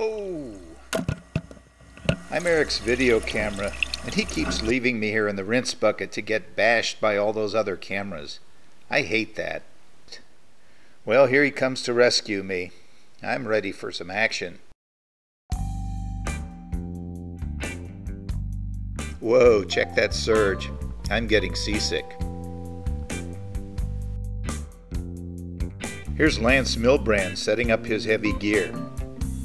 Oh! I'm Eric's video camera, and he keeps leaving me here in the rinse bucket to get bashed by all those other cameras. I hate that. Well, here he comes to rescue me. I'm ready for some action. Whoa, check that surge. I'm getting seasick. Here's Lance Milbrand setting up his heavy gear.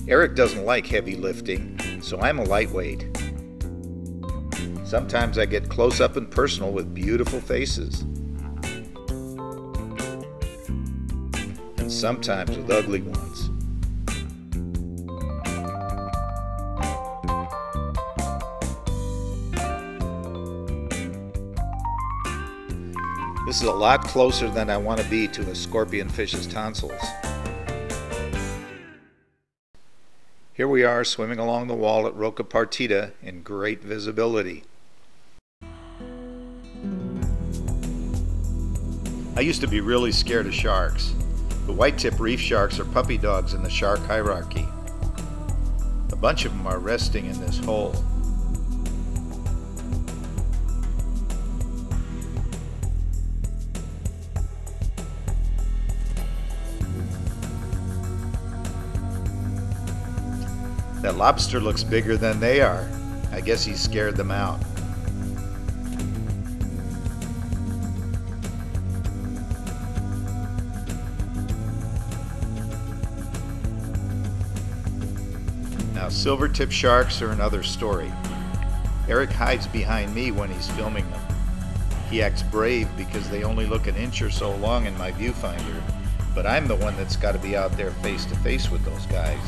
Eric doesn't like heavy lifting, so I'm a lightweight. Sometimes I get close up and personal with beautiful faces. And sometimes with ugly ones. This is a lot closer than I want to be to a scorpion fish's tonsils. Here we are swimming along the wall at Roca Partida in great visibility. I used to be really scared of sharks. The white tip reef sharks are puppy dogs in the shark hierarchy. A bunch of them are resting in this hole. That lobster looks bigger than they are. I guess he scared them out. Now, silver tip sharks are another story. Eric hides behind me when he's filming them. He acts brave because they only look an inch or so long in my viewfinder, but I'm the one that's got to be out there face to face with those guys.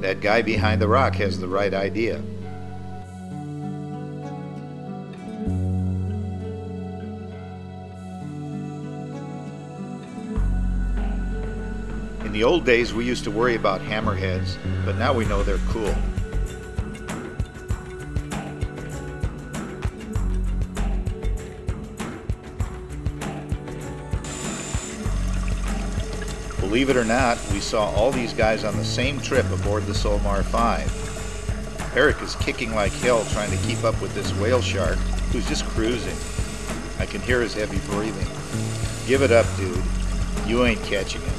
That guy behind the rock has the right idea. In the old days, we used to worry about hammerheads, but now we know they're cool. Believe it or not, we saw all these guys on the same trip aboard the Solmar 5. Eric is kicking like hell trying to keep up with this whale shark who's just cruising. I can hear his heavy breathing. Give it up, dude. You ain't catching him.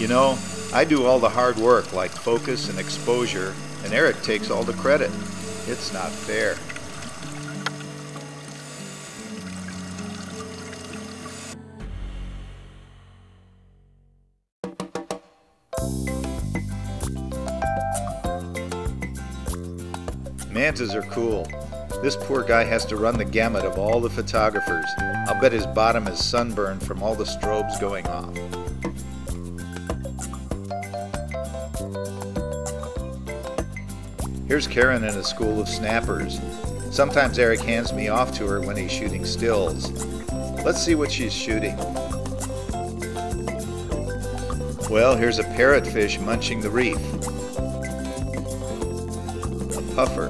You know, I do all the hard work like focus and exposure, and Eric takes all the credit. It's not fair. Mantas are cool. This poor guy has to run the gamut of all the photographers. I'll bet his bottom is sunburned from all the strobes going off. Here's Karen in a school of snappers. Sometimes Eric hands me off to her when he's shooting stills. Let's see what she's shooting. Well, here's a parrotfish munching the reef. A puffer.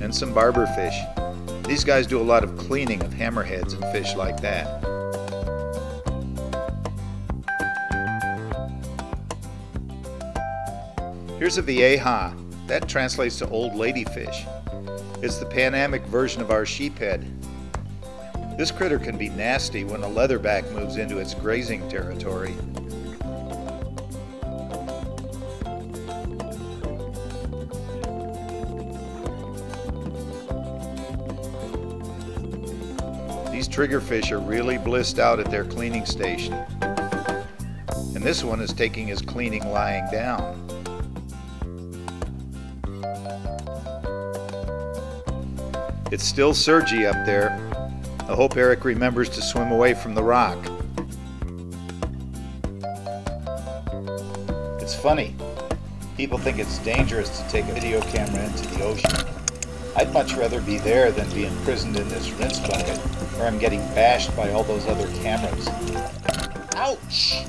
And some barberfish. These guys do a lot of cleaning of hammerheads and fish like that. Here's a vieja. That translates to old ladyfish. It's the Panamic version of our sheephead. This critter can be nasty when a leatherback moves into its grazing territory. These triggerfish are really blissed out at their cleaning station. And this one is taking his cleaning lying down. It's still surgy up there. I hope Eric remembers to swim away from the rock. It's funny. People think it's dangerous to take a video camera into the ocean. I'd much rather be there than be imprisoned in this rinse bucket, where I'm getting bashed by all those other cameras. Ouch!